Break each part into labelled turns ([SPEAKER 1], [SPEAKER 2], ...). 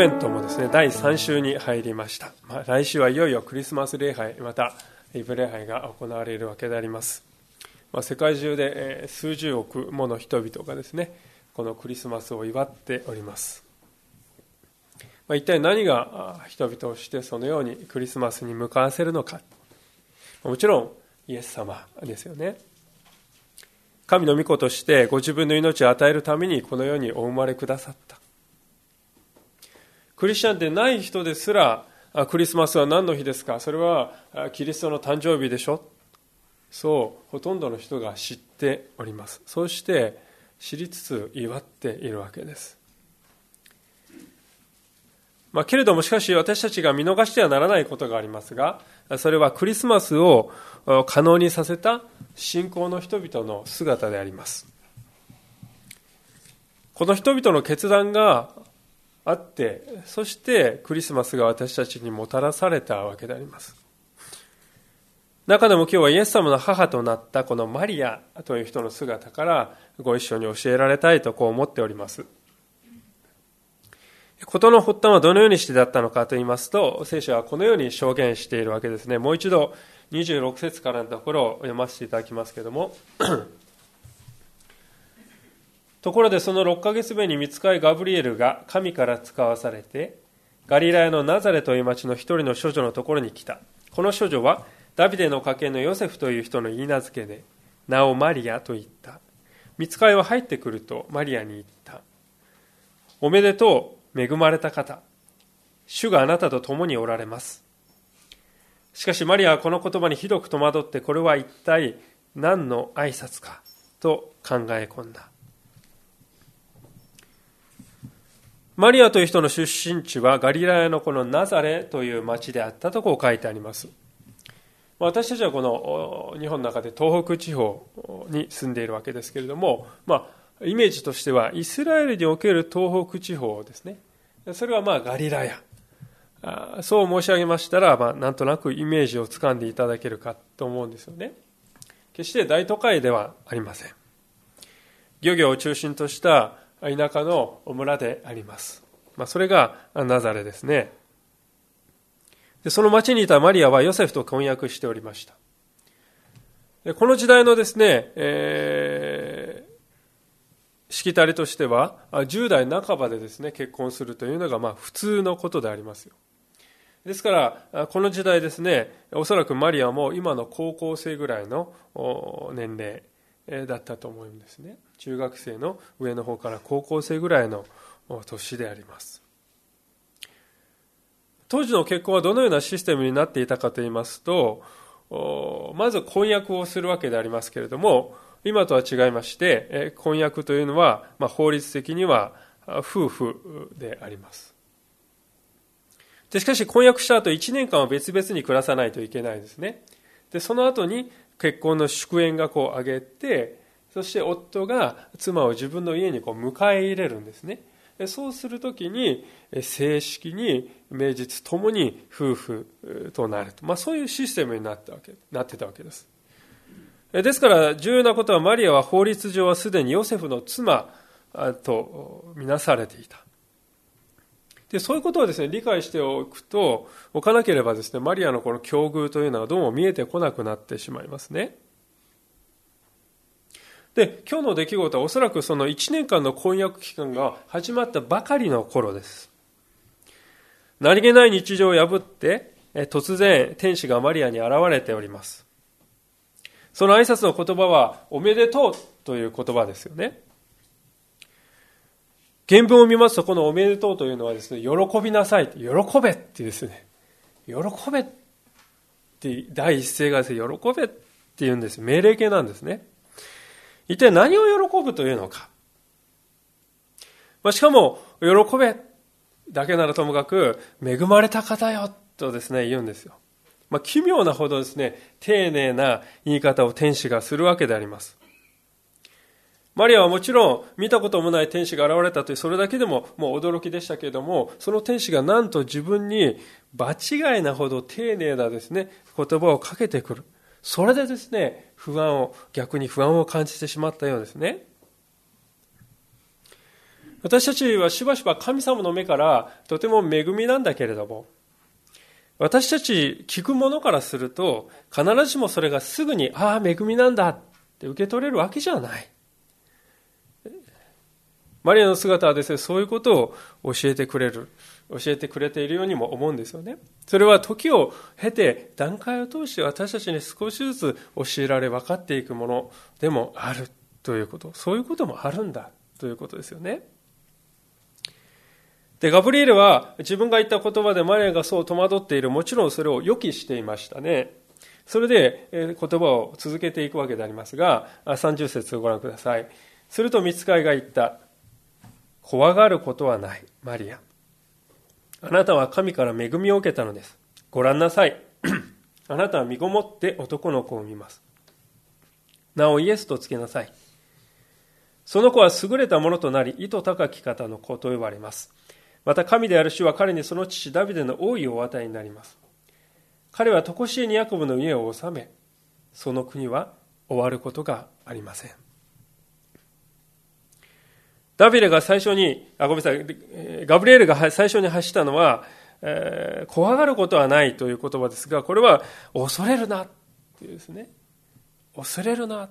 [SPEAKER 1] ベントもですね第3週に入りました、まあ、来週はいよいよクリスマス礼拝またイブ礼拝が行われるわけであります、まあ、世界中で数十億もの人々がですねこのクリスマスを祝っております、まあ、一体何が人々をしてそのようにクリスマスに向かわせるのか。もちろんイエス様ですよね。神の御子としてご自分の命を与えるためにこの世にお生まれくださった。クリスチャンでない人ですら、クリスマスは何の日ですか？それはキリストの誕生日でしょ？そうほとんどの人が知っております。そして知りつつ祝っているわけです。まあ、けれどもしかし私たちが見逃してはならないことがありますがそれはクリスマスを可能にさせた信仰の人々の姿であります。この人々の決断があってそしてクリスマスが私たちにもたらされたわけであります。中でも今日はイエス様の母となったこのマリアという人の姿からご一緒に教えられたいとこう思っております。事の発端はどのようにしてだったのかと言いますと聖書はこのように証言しているわけですね。もう一度26節からのところを読ませていただきますけれども。ところでその6ヶ月目に見つかいガブリエルが神から使わされてガリラヤのナザレという町の一人の処女のところに来た。この処女はダビデの家系のヨセフという人の言い名付けで名をマリアと言った。見つかいは入ってくるとマリアに言った。おめでとう恵まれた方。主があなたと共におられます。しかしマリアはこの言葉にひどく戸惑ってこれは一体何の挨拶かと考え込んだ。マリアという人の出身地はガリラヤのこのナザレという町であったとこう書いてあります。私たちはこの日本の中で東北地方に住んでいるわけですけれども、まあ、イメージとしてはイスラエルにおける東北地方ですね。それはまあガリラヤ。そう申し上げましたら、まあ、なんとなくイメージをつかんでいただけるかと思うんですよね。決して大都会ではありません。漁業を中心とした田舎の村であります。まあ、それがナザレですね。でその町にいたマリアはヨセフと婚約しておりました。でこの時代のですね、えー、しきたりとしては、10代半ばでですね、結婚するというのがまあ普通のことでありますよ。ですから、この時代ですね、おそらくマリアも今の高校生ぐらいの年齢だったと思うんですね。中学生の上の方から高校生ぐらいの年であります。当時の結婚はどのようなシステムになっていたかといいますとまず婚約をするわけでありますけれども今とは違いまして婚約というのは、ま、法律的には夫婦であります。でしかし婚約した後1年間は別々に暮らさないといけないですね。でその後に結婚の祝宴がこう挙げてそして夫が妻を自分の家にこう迎え入れるんですね。そうするときに正式に名実ともに夫婦となると、まあ、そういうシステムになったわけなってたわけです。ですから重要なことはマリアは法律上はすでにヨセフの妻とみなされていた。でそういうことをですね理解しておくとおかなければですねマリアのこの境遇というのはどうも見えてこなくなってしまいますねで、今日の出来事はおそらくその1年間の婚約期間が始まったばかりの頃です。何気ない日常を破って、突然天使がマリアに現れております。その挨拶の言葉は、おめでとうという言葉ですよね。原文を見ますと、このおめでとうというのはですね、喜びなさい、喜べってですね、喜べって第一声がですね、喜べって言うんです。命令形なんですね。一体何を喜ぶというのか。まあ、しかも、喜べだけならともかく、恵まれた方よとですね、言うんですよ。まあ、奇妙なほどですね、丁寧な言い方を天使がするわけであります。マリアはもちろん見たこともない天使が現れたというそれだけでももう驚きでしたけれどもその天使がなんと自分に場違いなほど丁寧なですね言葉をかけてくる。それでですね不安を逆に不安を感じてしまったようですね。私たちはしばしば神様の目からとても恵みなんだけれども私たち聞くものからすると必ずしもそれがすぐにああ恵みなんだって受け取れるわけじゃない。マリアの姿はですねそういうことを教えてくれる教えてくれているようにも思うんですよねそれは時を経て段階を通して私たちに少しずつ教えられ分かっていくものでもあるということそういうこともあるんだということですよねで、ガブリエルは自分が言った言葉でマリアがそう戸惑っている、もちろんそれを予期していましたね。それで言葉を続けていくわけでありますが、30節をご覧ください。すると見つかいが言った。怖がることはない、マリア。あなたは神から恵みを受けたのです。ご覧なさい。あなたは身ごもって男の子を見ます。なおイエスとつけなさい。その子は優れたものとなり、意図高き方の子と呼ばれます。また神である主は彼にその父ダビデの王位をお与えになります。彼は常しえにヤコブの家を治め、その国は終わることがありません。ダビデが最初に、あ、ごめんなさい、ガブリエルが最初に発したのは、えー、怖がることはないという言葉ですが、これは恐れるなっていうですね。恐れるな。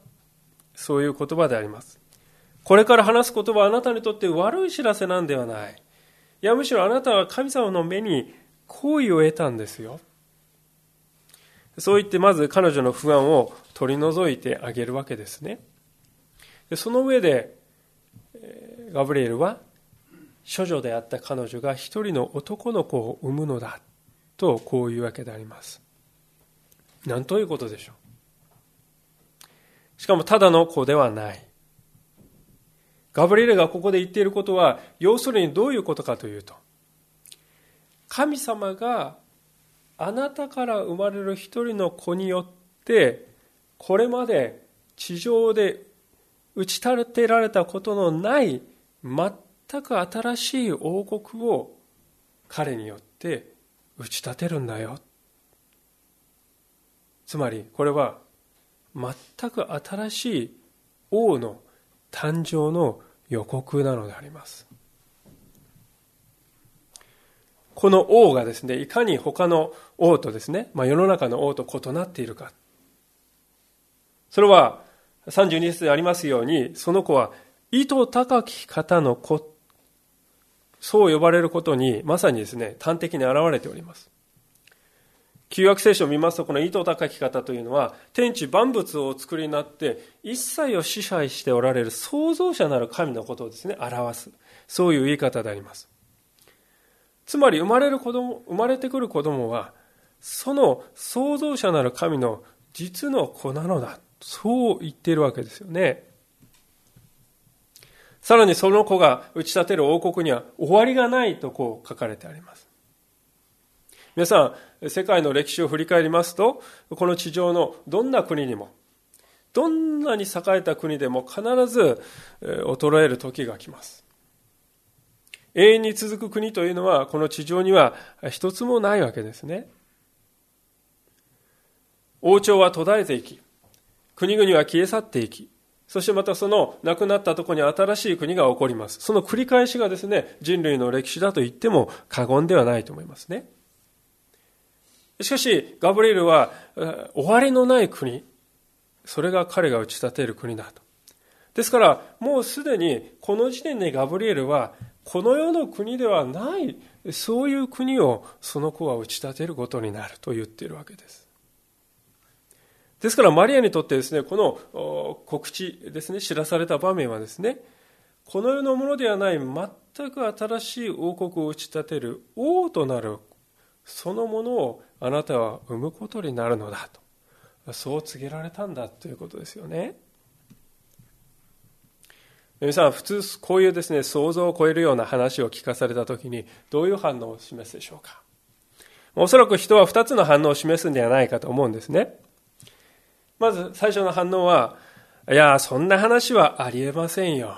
[SPEAKER 1] そういう言葉であります。これから話す言葉はあなたにとって悪い知らせなんではない。いやむしろあなたは神様の目に好意を得たんですよそう言ってまず彼女の不安を取り除いてあげるわけですねでその上でガブリエルは処女であった彼女が一人の男の子を産むのだとこういうわけであります。何ということでしょう。しかもただの子ではない。ガブリエルがここで言っていることは、要するにどういうことかというと、神様があなたから生まれる一人の子によって、これまで地上で打ち立てられたことのない全く新しい王国を彼によって打ち立てるんだよ。つまりこれは全く新しい王の誕生の予告なのであります。この王がですね、いかに他の王とですね、まあ、世の中の王と異なっているか。それは32節でありますように、その子は意図高き方の子、そう呼ばれることにまさにですね、端的に現れております。旧約聖書を見ますと、この意図高き方というのは、天地万物をお作りになって、一切を支配しておられる創造者なる神のことをですね、表す。そういう言い方であります。つまり、生まれる子供、生まれてくる子供は、その創造者なる神の実の子なのだ。そう言っているわけですよね。さらにその子が打ち立てる王国には終わりがないとこう書かれてあります。皆さん、世界の歴史を振り返りますと、この地上のどんな国にも、どんなに栄えた国でも必ず衰える時が来ます。永遠に続く国というのは、この地上には一つもないわけですね。王朝は途絶えていき、国々は消え去っていき、そしてまたその亡くなったところに新しい国が起こります。その繰り返しがですね、人類の歴史だと言っても過言ではないと思いますね。しかし、ガブリエルは、終わりのない国、それが彼が打ち立てる国だと。ですから、もうすでにこの時点でガブリエルは、この世の国ではない、そういう国をその子は打ち立てることになると言っているわけです。ですから、マリアにとってですね、この告知ですね、知らされた場面はですね、この世のものではない全く新しい王国を打ち立てる王となるそのものをあなたは生むことになるのだとそう告げられたんだということですよね皆さん普通こういうですね想像を超えるような話を聞かされた時にどういう反応を示すでしょうかおそらく人は2つの反応を示すんではないかと思うんですね。まず最初の反応は、いや、そんな話はありえませんよ。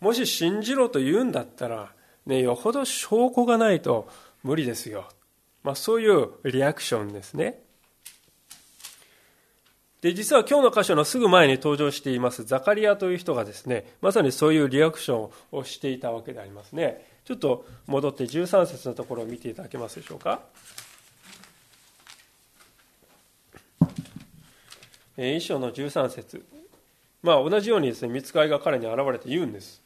[SPEAKER 1] もし信じろと言うんだったら、ね、よほど証拠がないと無理ですよ。まあ、そういうリアクションですね。で、実は今日の箇所のすぐ前に登場していますザカリアという人がですね、まさにそういうリアクションをしていたわけでありますね。ちょっと戻って13節のところを見ていただけますでしょうか。一章の13節まあ同じようにですね、見つかりが彼に現れて言うんです。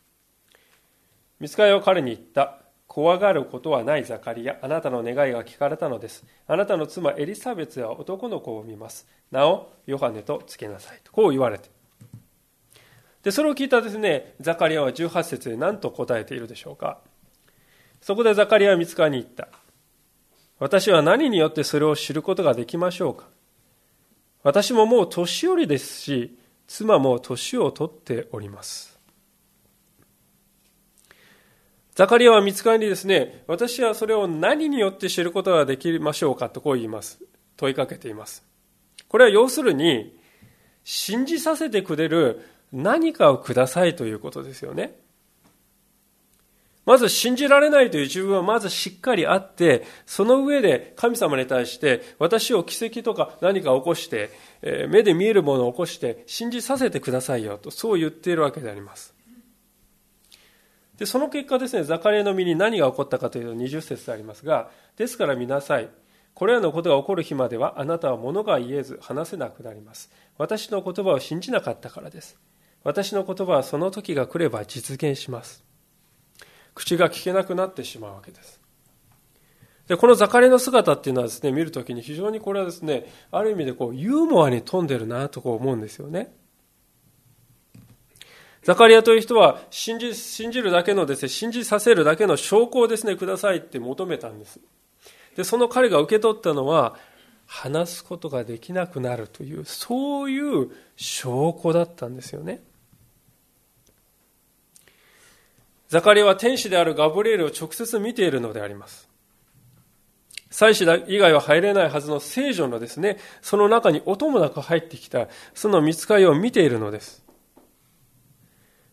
[SPEAKER 1] 見つかりは彼に言った。怖がることはないザカリア。あなたの願いが聞かれたのです。あなたの妻エリザベツは男の子を産みます。なお、ヨハネとつけなさいと。こう言われて。で、それを聞いたですね、ザカリアは18節で何と答えているでしょうか。そこでザカリアは見つかりに言った。私は何によってそれを知ることができましょうか私ももう年寄りですし、妻も年を取っております。ザカリアは見つかりにですね、私はそれを何によって知ることができましょうかとこう言います。問いかけています。これは要するに、信じさせてくれる何かをくださいということですよね。まず信じられないという自分はまずしっかりあって、その上で神様に対して私を奇跡とか何か起こして、え目で見えるものを起こして信じさせてくださいよと、そう言っているわけであります。で、その結果ですね、ザカリアの身に何が起こったかというと20節でありますが、ですから見なさい。これらのことが起こる日まではあなたは物が言えず話せなくなります。私の言葉を信じなかったからです。私の言葉はその時が来れば実現します。口が聞けなくなってしまうわけです。で、このザカリの姿っていうのはですね、見るときに非常にこれはですね、ある意味でこう、ユーモアに富んでるなとこう思うんですよね。ザカリアという人は信じ、信じるだけのですね、信じさせるだけの証拠をですね、くださいって求めたんです。で、その彼が受け取ったのは、話すことができなくなるという、そういう証拠だったんですよね。ザカリアは天使であるガブリエルを直接見ているのであります。祭司以外は入れないはずの聖女のですね、その中に音もなく入ってきた、その見つかりを見ているのです。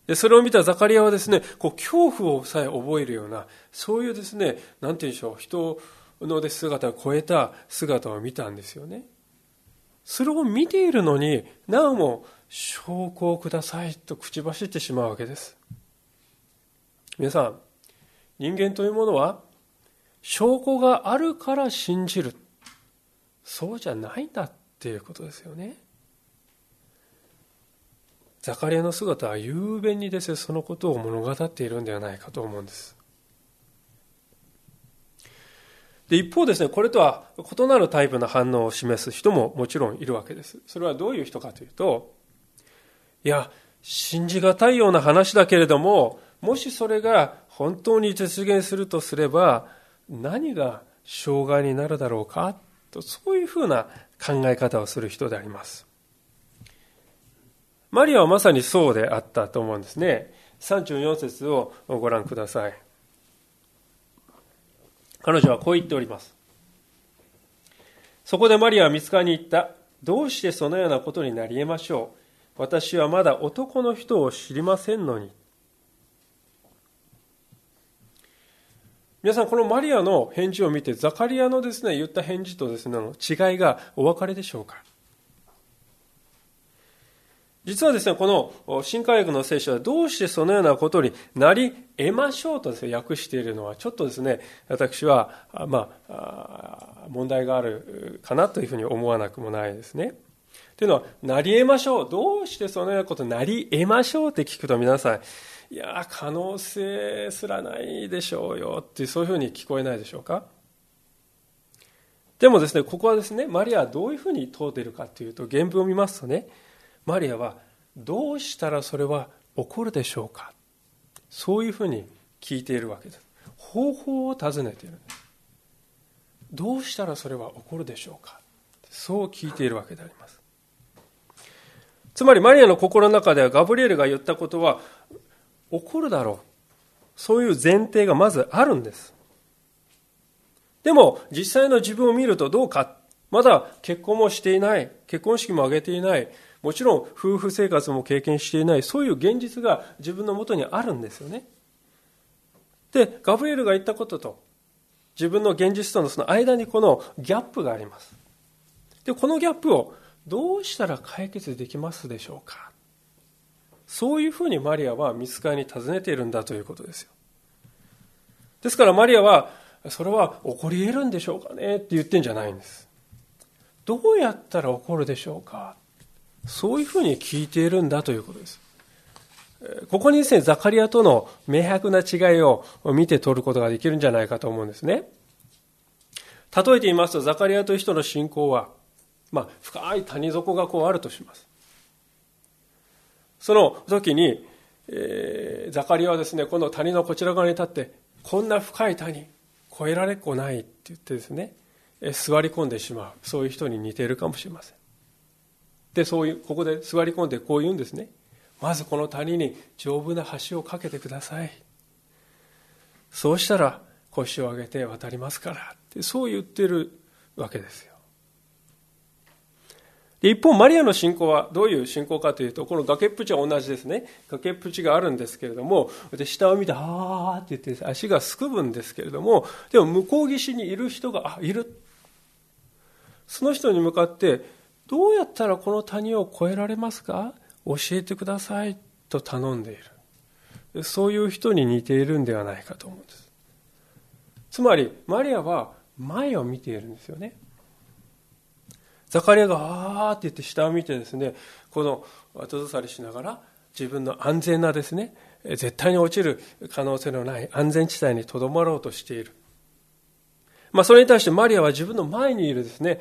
[SPEAKER 1] で、それを見たザカリアはですね、こう、恐怖をさえ覚えるような、そういうですね、なんて言うんでしょう、人ので姿を超えた姿を見たんですよね。それを見ているのになおも証拠をくださいと口走ってしまうわけです。皆さん、人間というものは、証拠があるから信じる。そうじゃないんだっていうことですよね。ザカリアの姿は雄弁にですね、そのことを物語っているんではないかと思うんです。で、一方ですね、これとは異なるタイプの反応を示す人ももちろんいるわけです。それはどういう人かというと、いや、信じがたいような話だけれども、もしそれが本当に実現するとすれば何が障害になるだろうか？とそういうふうな考え方をする人であります。マリアはまさにそうであったと思うんですね。34節をご覧ください。彼女はこう言っております。そこでマリアは見つかりに行った。どうしてそのようなことになり得ましょう？私はまだ男の人を知りませんのに。皆さん、このマリアの返事を見て、ザカリアのですね、言った返事とですね、違いがお分かりでしょうか？実はですね、この新科学の聖書はどうしてそのようなことになり得ましょうとですね、訳しているのは、ちょっとですね、私は、まあ、問題があるかなというふうに思わなくもないですね。というのは、なり得ましょう。どうしてそのようなことになり得ましょうって聞くと皆さん、いや可能性すらないでしょうよってそういうふうに聞こえないでしょうか？でもですねここはですねマリアはどういうふうに問うているかというと原文を見ますとねマリアはどうしたらそれは起こるでしょうか？そういうふうに聞いているわけです。方法を尋ねている。どうしたらそれは起こるでしょうか？そう聞いているわけであります。つまりマリアの心の中ではガブリエルが言ったことは起こるだろう。そういう前提がまずあるんです。でも実際の自分を見るとどうか。まだ結婚もしていない。結婚式も挙げていない。もちろん夫婦生活も経験していない。そういう現実が自分のもとにあるんですよね。でガブリエルが言ったことと自分の現実とのその間にこのギャップがあります。でこのギャップをどうしたら解決できますでしょうか。そういうふうにマリアは見つかりに尋ねているんだということですよですからマリアはそれは起こり得るんでしょうかねって言ってんじゃないんですどうやったら起こるでしょうか？そういうふうに聞いているんだということですここにですね、ザカリアとの明白な違いを見て取ることができるんじゃないかと思うんですね。例えて言いますと、ザカリアという人の信仰は、まあ、深い谷底がこうあるとします。その時に、えー、ザカリアはですね、この谷のこちら側に立って、こんな深い谷、越えられっこないって言ってですね、え座り込んでしまう。そういう人に似ているかもしれません。で、そういう、ここで座り込んでこう言うんですね。まずこの谷に丈夫な橋を架けてください。そうしたら腰を上げて渡りますからってそう言ってるわけです。で一方、マリアの信仰はどういう信仰かというと、この崖っぷちは同じですね。崖っぷちがあるんですけれども、で下を見て、あーって言って足がすくぶんですけれども、でも向こう岸にいる人が、あ、いる。その人に向かって、どうやったらこの谷を越えられますか？教えてください。と頼んでいる。そういう人に似ているんではないかと思うんです。つまりマリアは前を見ているんですよね。ザカリアがあーって言って下を見てですねこの後ずさりしながら自分の安全なですね絶対に落ちる可能性のない安全地帯にとどまろうとしているまあ、それに対してマリアは自分の前にいるですね、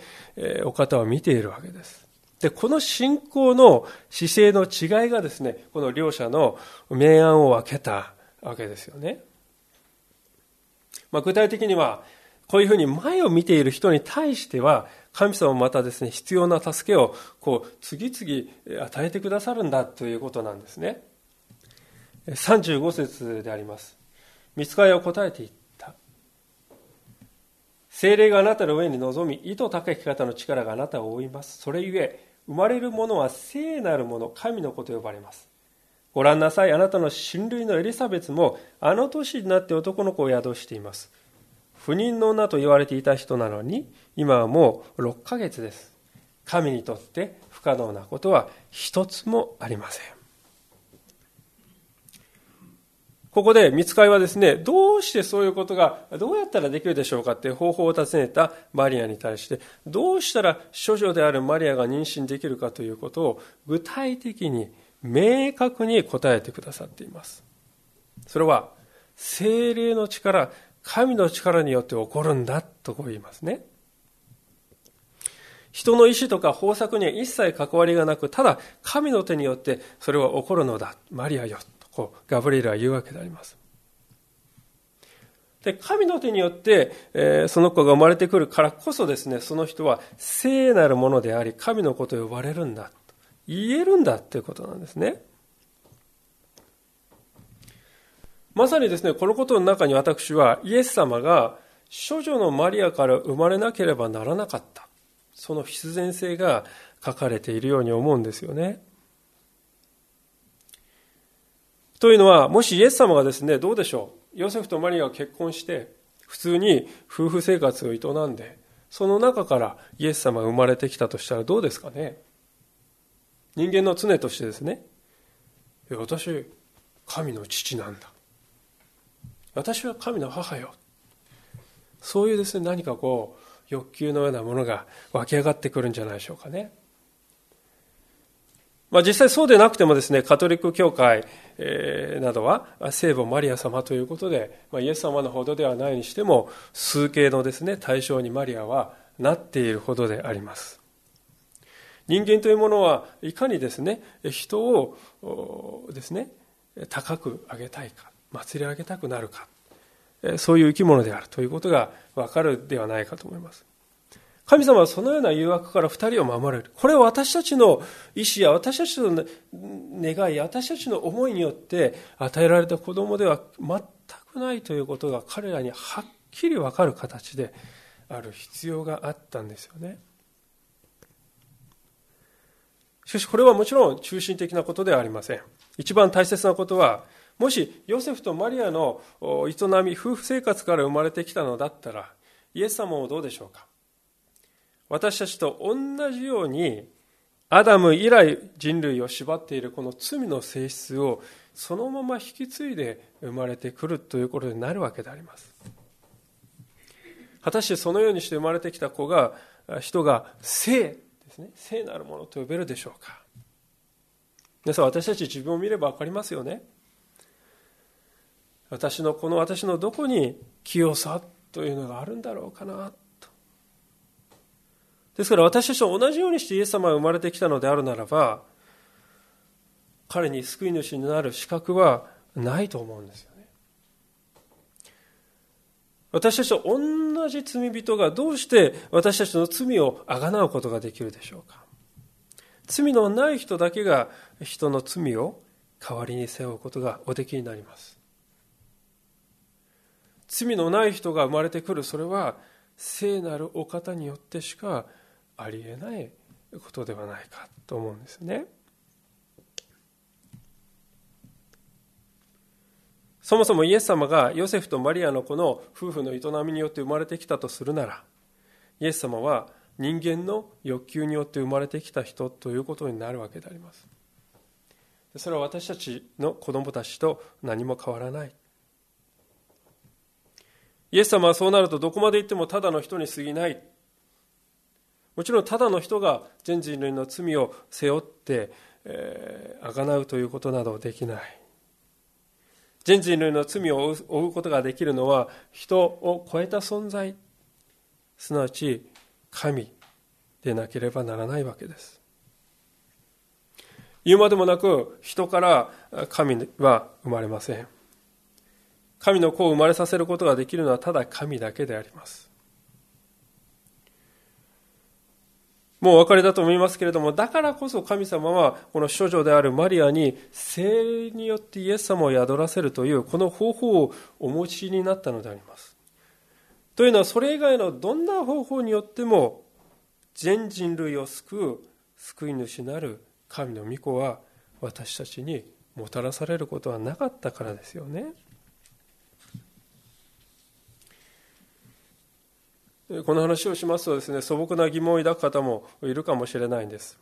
[SPEAKER 1] お方を見ているわけです。で、この信仰の姿勢の違いがですね、この両者の明暗を分けたわけですよね。まあ、具体的には、こういうふうに前を見ている人に対しては、神様もまたですね、必要な助けを、こう、次々与えてくださるんだということなんですね。35節であります。見つかりを答えていった。精霊があなたの上に臨み、意図高き方の力があなたを覆います。それゆえ、生まれるものは聖なるもの、神の子と呼ばれます。ご覧なさい、あなたの親類のエリザベツも、あの年になって男の子を宿しています。不妊の女と言われていた人なのに、今はもう6ヶ月です。神にとって不可能なことは一つもありません。ここで見つかりはですね、どうしてそういうことがどうやったらできるでしょうかっていう方法を尋ねたマリアに対して、どうしたら処女であるマリアが妊娠できるかということを具体的に明確に答えてくださっています。それは、精霊の力、神の力によって起こるんだとこう言いますね。人の意志とか方策には一切関わりがなく、ただ神の手によってそれは起こるのだ。マリアよ。とこうガブリエルは言うわけであります。で神の手によって、えー、その子が生まれてくるからこそですねその人は聖なるものであり神の子と呼ばれるんだと言えるんだということなんですねまさにですねこのことの中に私はイエス様が処女のマリアから生まれなければならなかったその必然性が書かれているように思うんですよねというのは、もしイエス様がですね、どうでしょう？ヨセフとマリアが結婚して、普通に夫婦生活を営んで、その中からイエス様が生まれてきたとしたらどうですかね？人間の常としてですね、私、神の父なんだ。私は神の母よ。そういうですね、何かこう、欲求のようなものが湧き上がってくるんじゃないでしょうかね。まあ、実際そうでなくてもですね、カトリック教会、などは聖母マリア様ということで、まあ、イエス様のほどではないにしても、数形のですね、対象にマリアはなっているほどであります。人間というものはいかにですね、人をですね、高く上げたいか、祭り上げたくなるか、そういう生き物であるということがわかるではないかと思います。神様はそのような誘惑から二人を守れる。これは私たちの意志や私たちの願い、私たちの思いによって与えられた子供では全くないということが彼らにはっきりわかる形である必要があったんですよねしかしこれはもちろん中心的なことではありません一番大切なことはもしヨセフとマリアの営み夫婦生活から生まれてきたのだったらイエス様もどうでしょうか？私たちと同じようにアダム以来人類を縛っているこの罪の性質をそのまま引き継いで生まれてくるということになるわけであります。果たしてそのようにして生まれてきた子が人が聖ですね。聖なるものと呼べるでしょうか？皆さん私たち自分を見れば分かりますよね。私のこの私のどこに清さというのがあるんだろうかなと。ですから私たちと同じようにしてイエス様が生まれてきたのであるならば彼に救い主になる資格はないと思うんですよね。私たちと同じ罪人がどうして私たちの罪をあがなうことができるでしょうか。罪のない人だけが人の罪を代わりに背負うことがおできになります。罪のない人が生まれてくる。それは聖なるお方によってしかありえないことではないかと思うんですね。そもそもイエス様がヨセフとマリアの子の夫婦の営みによって生まれてきたとするならイエス様は人間の欲求によって生まれてきた人ということになるわけであります。それは私たちの子供たちと何も変わらない。イエス様はそうなるとどこまで行ってもただの人に過ぎない。もちろんただの人が全人類の罪を背負ってえー、贖うということなどできない。全人類の罪を負うことができるのは人を超えた存在。すなわち神でなければならないわけです。言うまでもなく人から神は生まれません。神の子を生まれさせることができるのはただ神だけでありますもうお分かりだと思いますけれどもだからこそ神様はこの処女であるマリアに精霊によってイエス様を宿らせるというこの方法をお持ちになったのでありますというのはそれ以外のどんな方法によっても全人類を救う救い主なる神の御子は私たちにもたらされることはなかったからですよね。この話をしますとですね素朴な疑問を抱く方もいるかもしれないんです。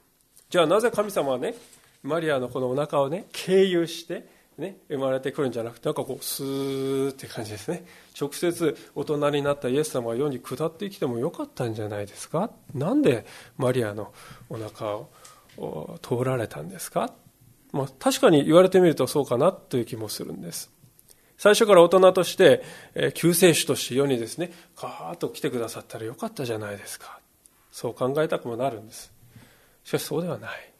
[SPEAKER 1] じゃあなぜ神様はねマリアのこのお腹をね経由してね、生まれてくるんじゃなくてなんかこうスーって感じですね。直接大人になったイエス様が世に下ってきてもよかったんじゃないですか？なんでマリアのお腹を通られたんですか、まあ、確かに言われてみるとそうかなという気もするんです。最初から大人として、え救世主として世にですね、カーッと来てくださったらよかったじゃないですか。そう考えたくもなるんです。しかしそうではない。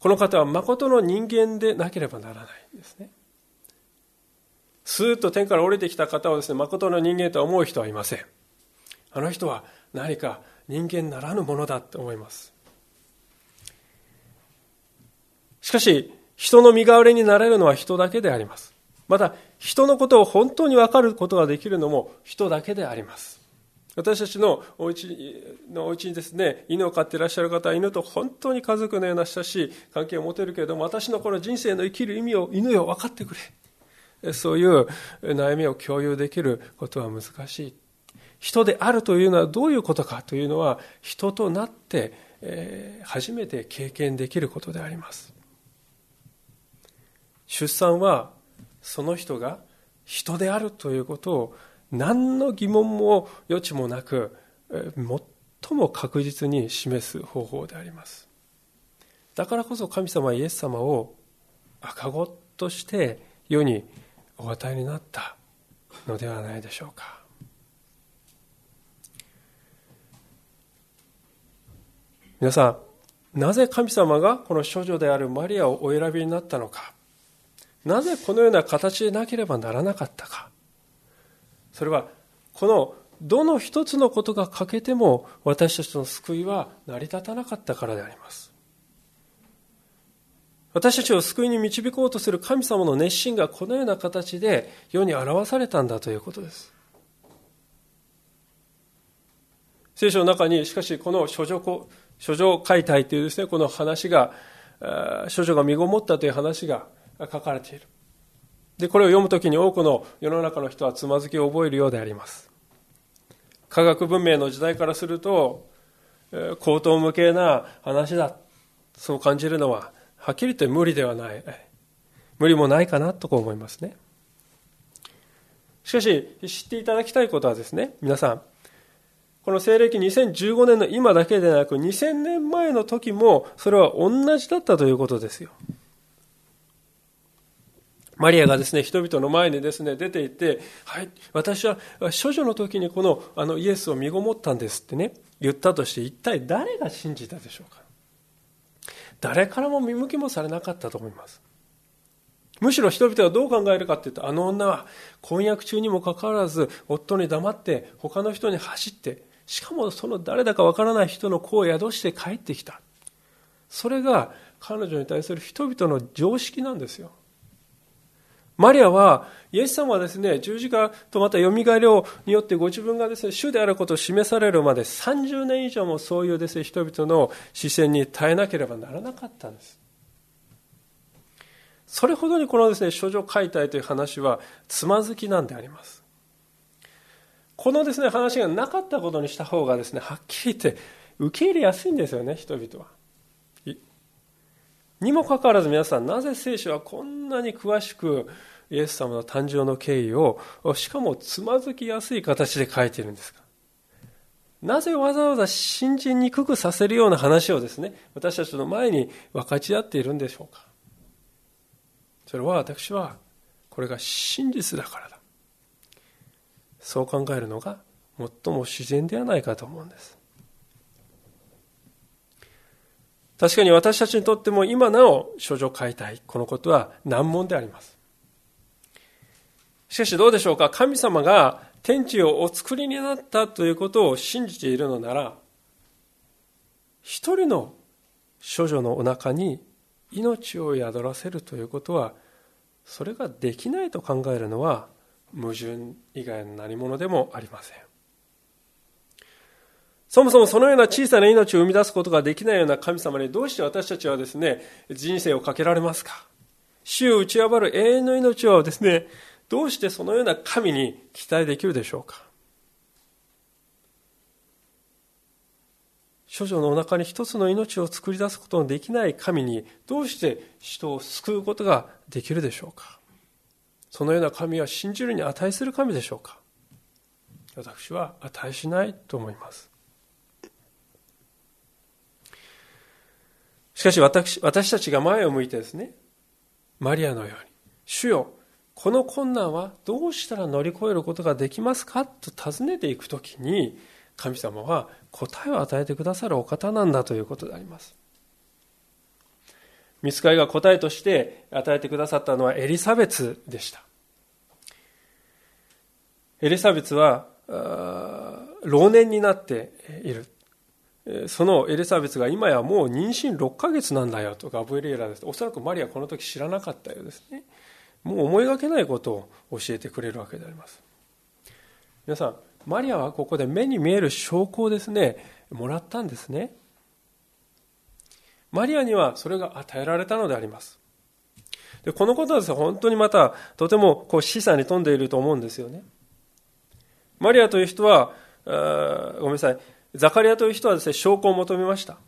[SPEAKER 1] この方は誠の人間でなければならないんですね。スーッと天から降りてきた方をですね、誠の人間とは思う人はいません。あの人は何か人間ならぬものだと思います。しかし、人の身代わりになれるのは人だけであります。また人のことを本当に分かることができるのも人だけであります。私たちのお家のお家にですね犬を飼っていらっしゃる方は犬と本当に家族のような親しい関係を持てるけれども私のこの人生の生きる意味を犬よ分かってくれ。そういう悩みを共有できることは難しい。人であるというのはどういうことかというのは人となって初めて経験できることであります。出産はその人が人であるということを何の疑問も余地もなく最も確実に示す方法であります。だからこそ神様はイエス様を赤子として世にお与えになったのではないでしょうか。皆さんなぜ神様がこの処女であるマリアをお選びになったのか。なぜこのような形でなければならなかったか。それは、このどの一つのことが欠けても私たちの救いは成り立たなかったからであります。私たちを救いに導こうとする神様の熱心がこのような形で世に表されたんだということです。聖書の中に、しかしこの処女処女解体というですね、この話が、処女が身ごもったという話が書かれている。で、これを読むときに多くの世の中の人はつまずきを覚えるようであります。科学文明の時代からすると、口頭無形な話だ。そう感じるのは、はっきり言って無理ではない。無理もないかなと思いますね。しかし、知っていただきたいことはですね、皆さん、この西暦2015年の今だけでなく、2000年前の時も、それは同じだったということですよ。マリアがですね、人々の前にですね、出て行って、はい、私は処女の時にこのあのイエスを身ごもったんですってね、言ったとして、一体誰が信じたでしょうか？誰からも見向きもされなかったと思います。むしろ人々はどう考えるかっていうと、あの女は婚約中にもかかわらず、夫に黙って他の人に走って、しかもその誰だかわからない人の子を宿して帰ってきた。それが彼女に対する人々の常識なんですよ。マリアは、イエス様はですね、十字架とまた蘇りをによってご自分がですね、主であることを示されるまで30年以上もそういうですね、人々の視線に耐えなければならなかったんです。それほどにこのですね、処女解体という話はつまずきなんであります。このですね、話がなかったことにした方がですね、はっきり言って受け入れやすいんですよね、人々は。にもかかわらず皆さん、なぜ聖書はこんなに詳しくイエス様の誕生の経緯を、しかもつまずきやすい形で書いているんですか？なぜわざわざ信じにくくさせるような話をですね、私たちの前に分かち合っているんでしょうか？それは私は、これが真実だからだ。そう考えるのが最も自然ではないかと思うんです。確かに私たちにとっても今なお処女解体、このことは難問であります。しかしどうでしょうか？神様が天地をお作りになったということを信じているのなら、一人の処女のお腹に命を宿らせるということは、それができないと考えるのは矛盾以外の何者でもありません。そもそもそのような小さな命を生み出すことができないような神様にどうして私たちはですね、人生をかけられますか？死を打ち破る永遠の命をですね、どうしてそのような神に期待できるでしょうか？処女のお腹に一つの命を作り出すことのできない神にどうして人を救うことができるでしょうか？そのような神は信じるに値する神でしょうか？私は値しないと思います。しかし私私たちが前を向いてですね、マリアのように、主よ、この困難はどうしたら乗り越えることができますかと尋ねていくときに、神様は答えを与えてくださるお方なんだということであります。見つかりが答えとして与えてくださったのはエリザベツでした。エリザベツは、老年になっている。そのエリザベスが今やもう妊娠6ヶ月なんだよとガブリエラです。おそらくマリアこの時知らなかったようですね。もう思いがけないことを教えてくれるわけであります。皆さん、マリアはここで目に見える証拠をですね、もらったんですね。マリアにはそれが与えられたのであります。でこのことはですね、本当にまたとてもこう示唆に富んでいると思うんですよね。マリアという人は、ごめんなさい、ザカリアという人はですね、証拠を求めました。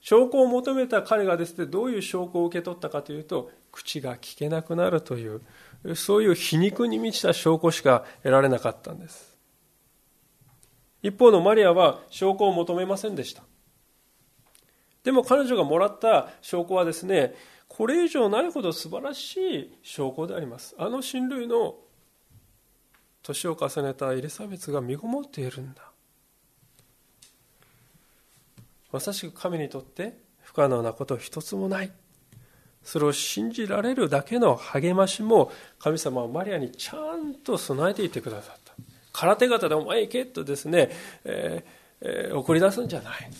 [SPEAKER 1] 証拠を求めた彼がですね、どういう証拠を受け取ったかというと、口が聞けなくなるという、そういう皮肉に満ちた証拠しか得られなかったんです。一方のマリアは証拠を求めませんでした。でも彼女がもらった証拠はですね、これ以上ないほど素晴らしい証拠であります。あの親類の年を重ねたエリザベスが身ごもっているんだ。まさしく神にとって不可能なこと一つもない。それを信じられるだけの励ましも神様はマリアにちゃんと備えていてくださった。空手方でお前行けとですね、えーえー、送り出すんじゃない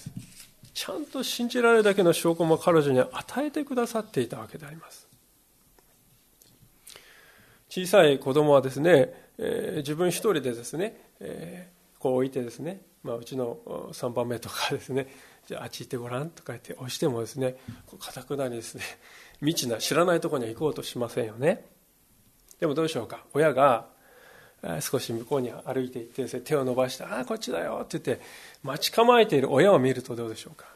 [SPEAKER 1] ちゃんと信じられるだけの証拠も彼女に与えてくださっていたわけであります。小さい子供はですね、えー、自分一人でですね、えー、こう置いてですね、まあ、うちの3番目とかですねじゃああっち行ってごらんとか言って押してもですねかたくなにですね 未知な知らないところには行こうとしませんよね。でもどうでしょうか？親が少し向こうに歩いていってですね手を伸ばして「ああこっちだよ」って言って待ち構えている親を見るとどうでしょうか？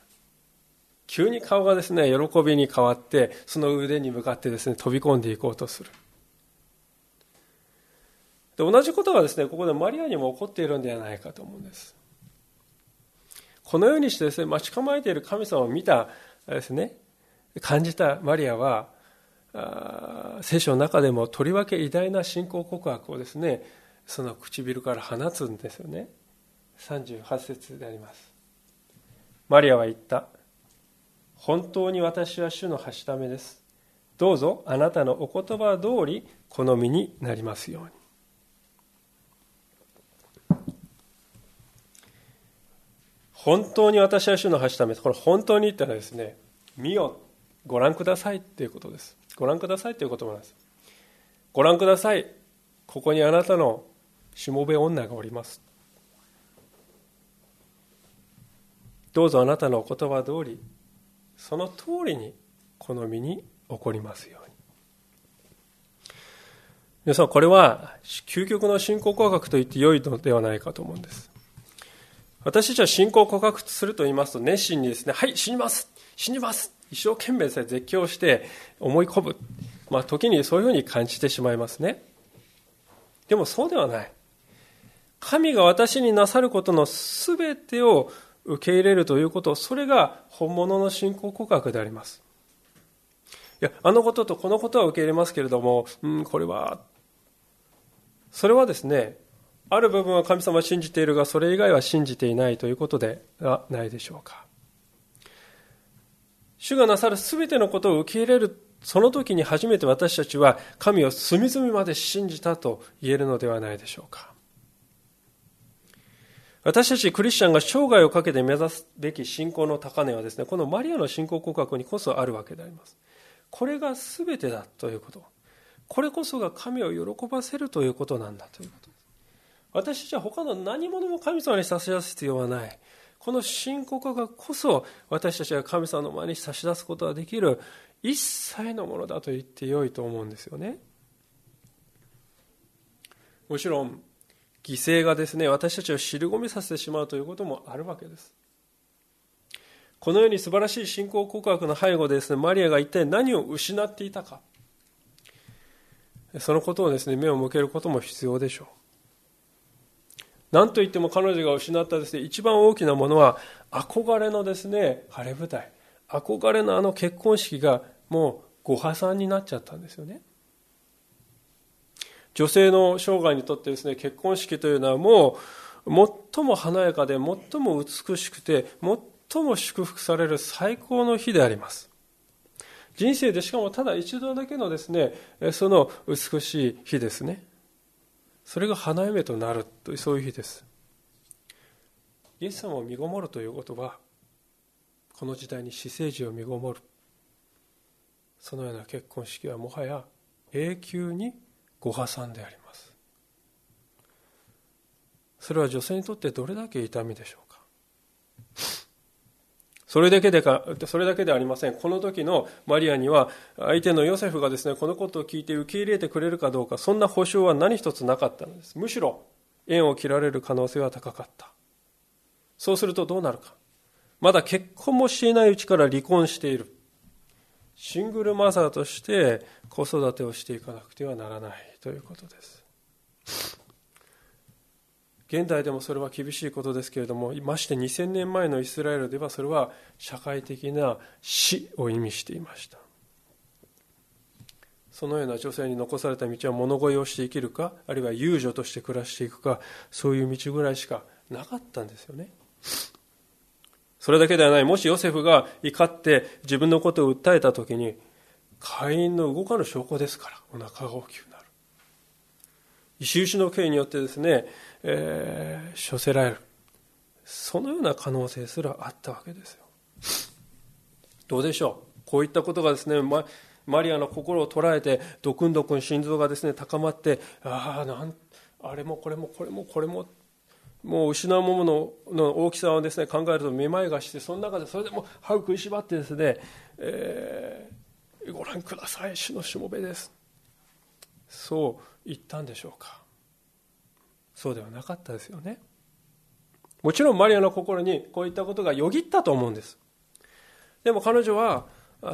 [SPEAKER 1] 急に顔がですね喜びに変わってその腕に向かってですね飛び込んでいこうとする。で同じことがですねここでマリアにも起こっているんではないかと思うんです。このようにしてですね、待ち構えている神様を見たですね、感じたマリアは、聖書の中でもとりわけ偉大な信仰告白をですね、その唇から放つんですよね。38節であります。マリアは言った。本当に私は主のはしためです。どうぞあなたのお言葉通り好みになりますように。本当に私は主の橋ためこれ本当に言ったらですね見よご覧くださいっていうことです。ご覧くださいという言葉なんです。ご覧ください。ここにあなたのしもべ女がおります。どうぞあなたのお言葉通りその通りに好みに起こりますように。皆さんこれは究極の信仰告白と言って良いのではないかと思うんです。私たちは信仰を告白すると言いますと熱心にですね、はい、死にます死にます一生懸命絶叫して思い込む。まあ時にそういうふうに感じてしまいますね。でもそうではない。神が私になさることのすべてを受け入れるということ、それが本物の信仰告白であります。いや、あのこととこのことは受け入れますけれども、うん、これは、それはですね、ある部分は神様を信じているが、それ以外は信じていないということではないでしょうか。主がなさる全てのことを受け入れる、その時に初めて私たちは神を隅々まで信じたと言えるのではないでしょうか。私たちクリスチャンが生涯をかけて目指すべき信仰の高値はですね、このマリアの信仰告白にこそあるわけであります。これが全てだということ。これこそが神を喜ばせるということなんだということ。私たちは他の何者も神様に差し出す必要はない。この信仰がこそ私たちが神様の前に差し出すことができる一切のものだと言ってよいと思うんですよね。もちろん、犠牲がですね、私たちを尻込みさせてしまうということもあるわけです。このように素晴らしい信仰告白の背後でですね、マリアが一体何を失っていたか。そのことをですね、目を向けることも必要でしょう。何といっても彼女が失ったですね、一番大きなものは、憧れのですね、晴れ舞台。憧れのあの結婚式がもうご破産になっちゃったんですよね。女性の生涯にとってですね、結婚式というのはもう、最も華やかで、最も美しくて、最も祝福される最高の日であります。人生でしかもただ一度だけのですね、その美しい日ですね。それが花嫁となるというそういう日です。イエス様を身ごもるということはこの時代に私生児を身ごもる。そのような結婚式はもはや永久にご破産であります。それは女性にとってどれだけ痛みでしょう？それだけでか、それだけではありません。この時のマリアには、相手のヨセフがですね、このことを聞いて受け入れてくれるかどうか、そんな保証は何一つなかったのです。むしろ、縁を切られる可能性は高かった。そうするとどうなるか。まだ結婚もしていないうちから離婚している。シングルマザーとして子育てをしていかなくてはならないということです。現代でもそれは厳しいことですけれどもまして2000年前のイスラエルではそれは社会的な死を意味していました。そのような女性に残された道は物乞いをして生きるかあるいは遊女として暮らしていくかそういう道ぐらいしかなかったんですよね。それだけではない。もしヨセフが怒って自分のことを訴えた時に会員の動かぬ証拠ですからお腹が大きくなる。石打ちの刑によってですねえー、処せられる。そのような可能性すらあったわけですよ。どうでしょう？こういったことがですね、ま、マリアの心を捉えてドクンドクン心臓がですね高まってああなんあれもこれもこれもこれももう失うものの大きさをですね考えるとめまいがしてその中でそれでも歯を食いしばってですね、えー、ご覧ください。主のしもべです。そう言ったんでしょうか。そうではなかったですよね。もちろんマリアの心にこういったことがよぎったと思うんです。でも彼女は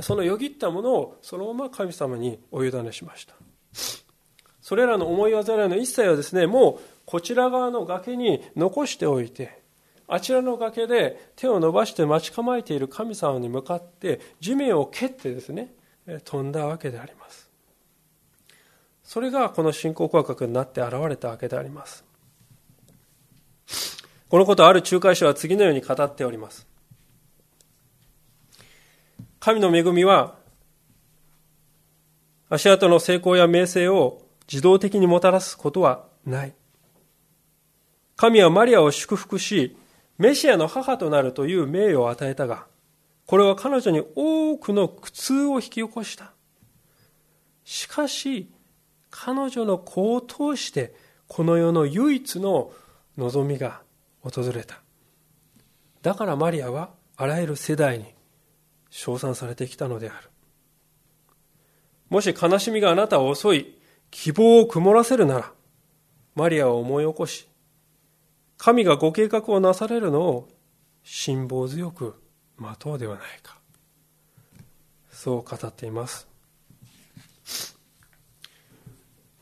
[SPEAKER 1] そのよぎったものをそのまま神様にお委ねしました。それらの思い煩いの一切はですねもうこちら側の崖に残しておいてあちらの崖で手を伸ばして待ち構えている神様に向かって地面を蹴ってですね飛んだわけであります。それがこの信仰告白になって現れたわけであります。このことある仲介者は次のように語っております。神の恵みは足跡の成功や名声を自動的にもたらすことはない。神はマリアを祝福し、メシアの母となるという名誉を与えたが、これは彼女に多くの苦痛を引き起こした。しかし、彼女の子を通して、この世の唯一の望みが訪れた。だからマリアはあらゆる世代に称賛されてきたのである。もし悲しみがあなたを襲い、希望を曇らせるなら、マリアを思い起こし、神がご計画をなされるのを辛抱強く待とうではないか。そう語っています。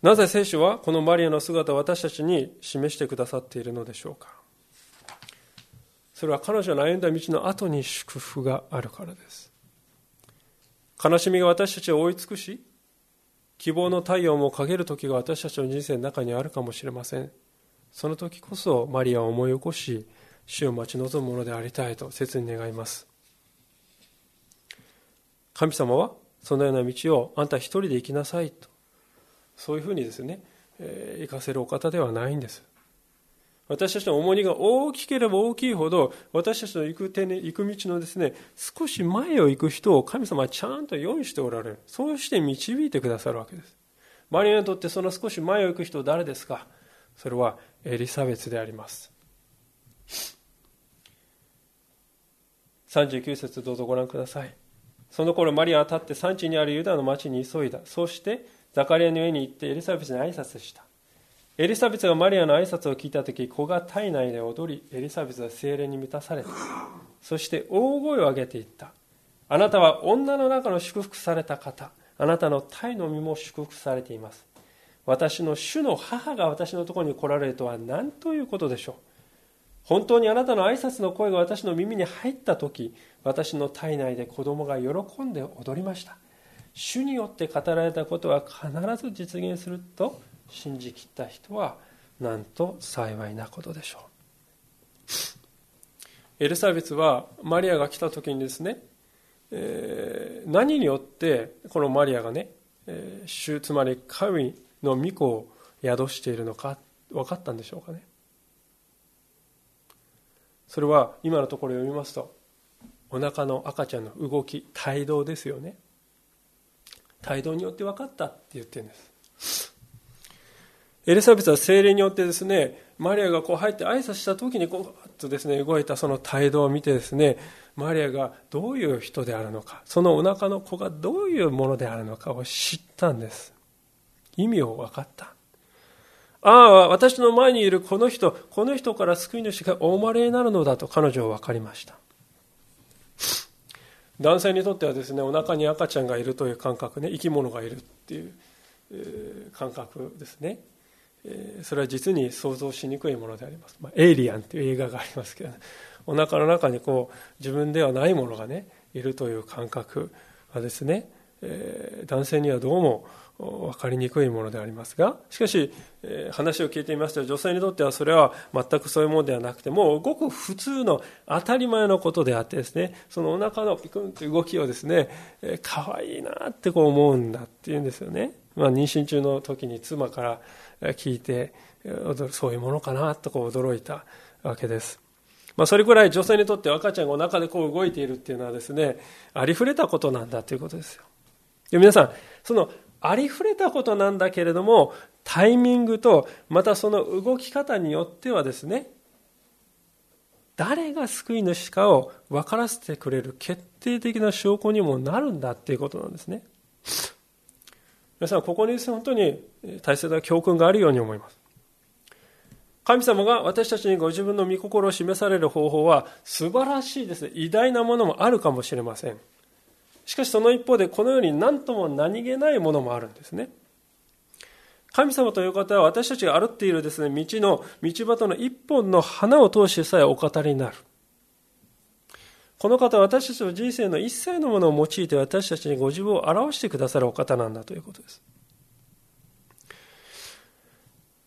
[SPEAKER 1] なぜ聖書はこのマリアの姿を私たちに示してくださっているのでしょうか？それは彼女の歩んだ道の後に祝福があるからです。悲しみが私たちを追い尽くし、希望の太陽も陰る時が私たちの人生の中にあるかもしれません。その時こそマリアを思い起こし主を待ち望むものでありたいと切に願います神様はそのような道をあんた一人で行きなさいとそういうふうにですね、えー、行かせるお方ではないんです。私たちの重荷が大きければ大きいほど私たちの行く手、ね、行く道のですね少し前を行く人を神様はちゃんと用意しておられる。そうして導いてくださるわけです。マリアにとってその少し前を行く人誰ですか？それはエリザベスであります。39節どうぞご覧ください。その頃マリアは立って産地にあるユダの町に急いだ。そしてザカリアの上に行ってエリザベスに挨拶した。エリザベスがマリアの挨拶を聞いた時子が体内で踊りエリザベスは精霊に満たされた。そして大声を上げていった。あなたは女の中の祝福された方。あなたの体の身も祝福されています。私の主の母が私のところに来られるとは何ということでしょう。本当にあなたの挨拶の声が私の耳に入った時私の体内で子供が喜んで踊りました。主によって語られたことは必ず実現すると信じきった人はなんと幸いなことでしょう。エルサベツはマリアが来た時にですね、えー、何によってこのマリアがね、えー、主つまり神の御子を宿しているのか分かったんでしょうかね。それは今のところ読みますとお腹の赤ちゃんの動き帯同ですよね。帯同によって分かったって言ってるんですエリザベスは精霊によってですねマリアがこう入って挨拶した時にこうとですね動いたその帯同を見てですねマリアがどういう人であるのかそのお腹の子がどういうものであるのかを知ったんです意味を分かった。ああ、私の前にいるこの人、この人から救い主がお生まれになるのだと彼女は分かりました。男性にとってはですね、お腹に赤ちゃんがいるという感覚ね、生き物がいるっていう、えー、感覚ですね、えー、それは実に想像しにくいものであります。まあ、エイリアンっていう映画がありますけど、ね、お腹の中にこう自分ではないものがね、いるという感覚はですね、えー、男性にはどうも分かりにくいものでありますがしかし、えー、話を聞いてみますと女性にとってはそれは全くそういうものではなくてもうごく普通の当たり前のことであってですねそのお腹のピクンという動きをですね、えー、可愛いなってこう思うんだっていうんですよね、まあ、妊娠中の時に妻から聞いてそういうものかなとこう驚いたわけです。まあ、それぐらい女性にとって赤ちゃんがお腹でこう動いているっていうのはですねありふれたことなんだということですよ。で皆さんそのありふれたことなんだけれどもタイミングとまたその動き方によってはですね誰が救い主かを分からせてくれる決定的な証拠にもなるんだっていうことなんですね。皆さん、ここに本当に大切な教訓があるように思います。神様が私たちにご自分の御心を示される方法は素晴らしいですね。偉大なものもあるかもしれません。しかしその一方でこのように何とも何気ないものもあるんですね。神様という方は私たちが歩っているですね、道の、道端の一本の花を通してさえお語りになる。この方は私たちの人生の一切のものを用いて私たちにご自分を表してくださるお方なんだということです。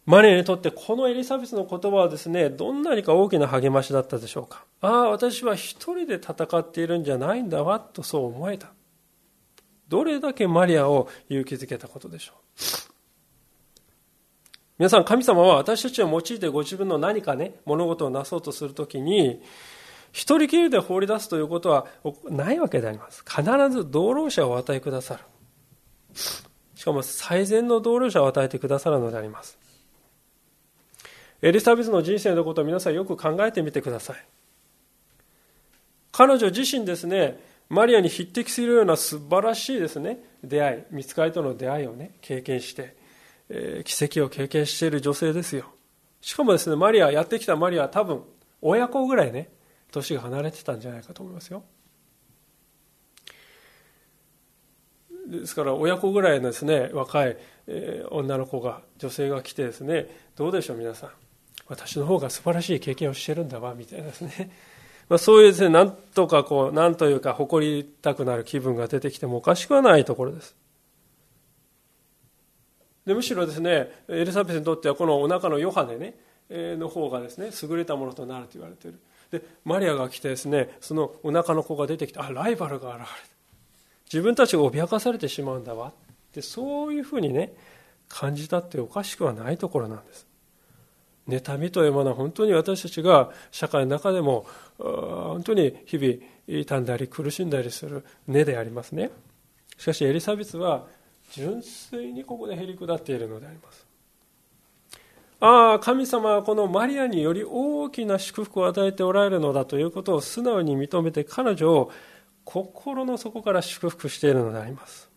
[SPEAKER 1] マリアにとってこのエリザベスの言葉はですね、どんなにか大きな励ましだったでしょうか。ああ、私は一人で戦っているんじゃないんだわ、とそう思えた。どれだけマリアを勇気づけたことでしょう。皆さん、神様は私たちを用いてご自分の何かね、物事をなそうとするときに、一人きりで放り出すということはないわけであります。必ず道路者をお与えくださる。しかも最善の道路者を与えてくださるのであります。エリザベスの人生のことを皆さんよく考えてみてください。彼女自身ですね、マリアに匹敵するような素晴らしいですね、出会い、見つかりとの出会いをね、経験して、えー、奇跡を経験している女性ですよ。しかもですね、マリア、やってきたマリアは多分、親子ぐらいね、年が離れてたんじゃないかと思いますよ。ですから親子ぐらいのですね若い、えー、女の子が女性が来てですねどうでしょう皆さん私の方が素晴らしい経験をしてるんだわみたいなですね、まあ、そういうですねなんとかこうなんというか誇りたくなる気分が出てきてもおかしくはないところです。でむしろですねエリザベスにとってはこのお腹のヨハネねの方がですね優れたものとなると言われている。でマリアが来てですねそのお腹の子が出てきてあライバルが現れた。自分たちが脅かされてしまうんだわ。ってそういうふうにね感じたっておかしくはないところなんです。妬みというものは本当に私たちが社会の中でも本当に日々傷んだり苦しんだりする根でありますね。しかしエリザベスは純粋にここでへり下っているのであります。ああ神様はこのマリアにより大きな祝福を与えておられるのだということを素直に認めて彼女を心の底から祝福しているのであります。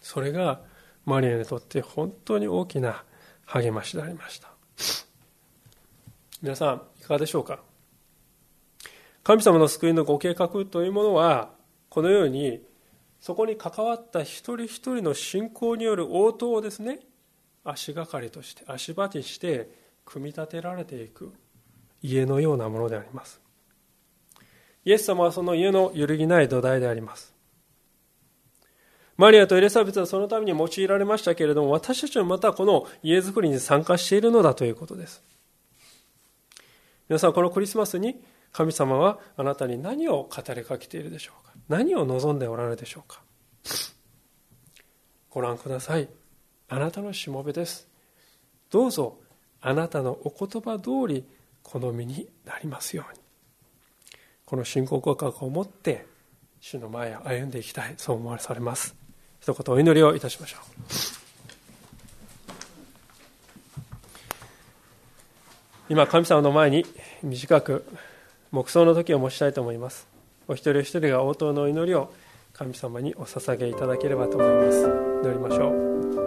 [SPEAKER 1] それがマリアにとって本当に大きな励ましでありました。皆さんいかがでしょうか？神様の救いのご計画というものはこのようにそこに関わった一人一人の信仰による応答をですね足がかりとして足場にして組み立てられていく家のようなものであります。イエス様はその家の揺るぎない土台であります。マリアとエリザベスはそのために用いられましたけれども私たちはまたこの家づくりに参加しているのだということです。皆さんこのクリスマスに神様はあなたに何を語りかけているでしょうか？何を望んでおられるでしょうか？ご覧ください。あなたのしもべです。どうぞあなたのお言葉通り好みになりますように。この信仰告白を持って主の前を歩んでいきたい。そう思わされます。一言お祈りをいたしましょう。今神様の前に短く黙想の時を持ちたいと思います。お一人お一人が応答の祈りを神様にお捧げいただければと思います。祈りましょう。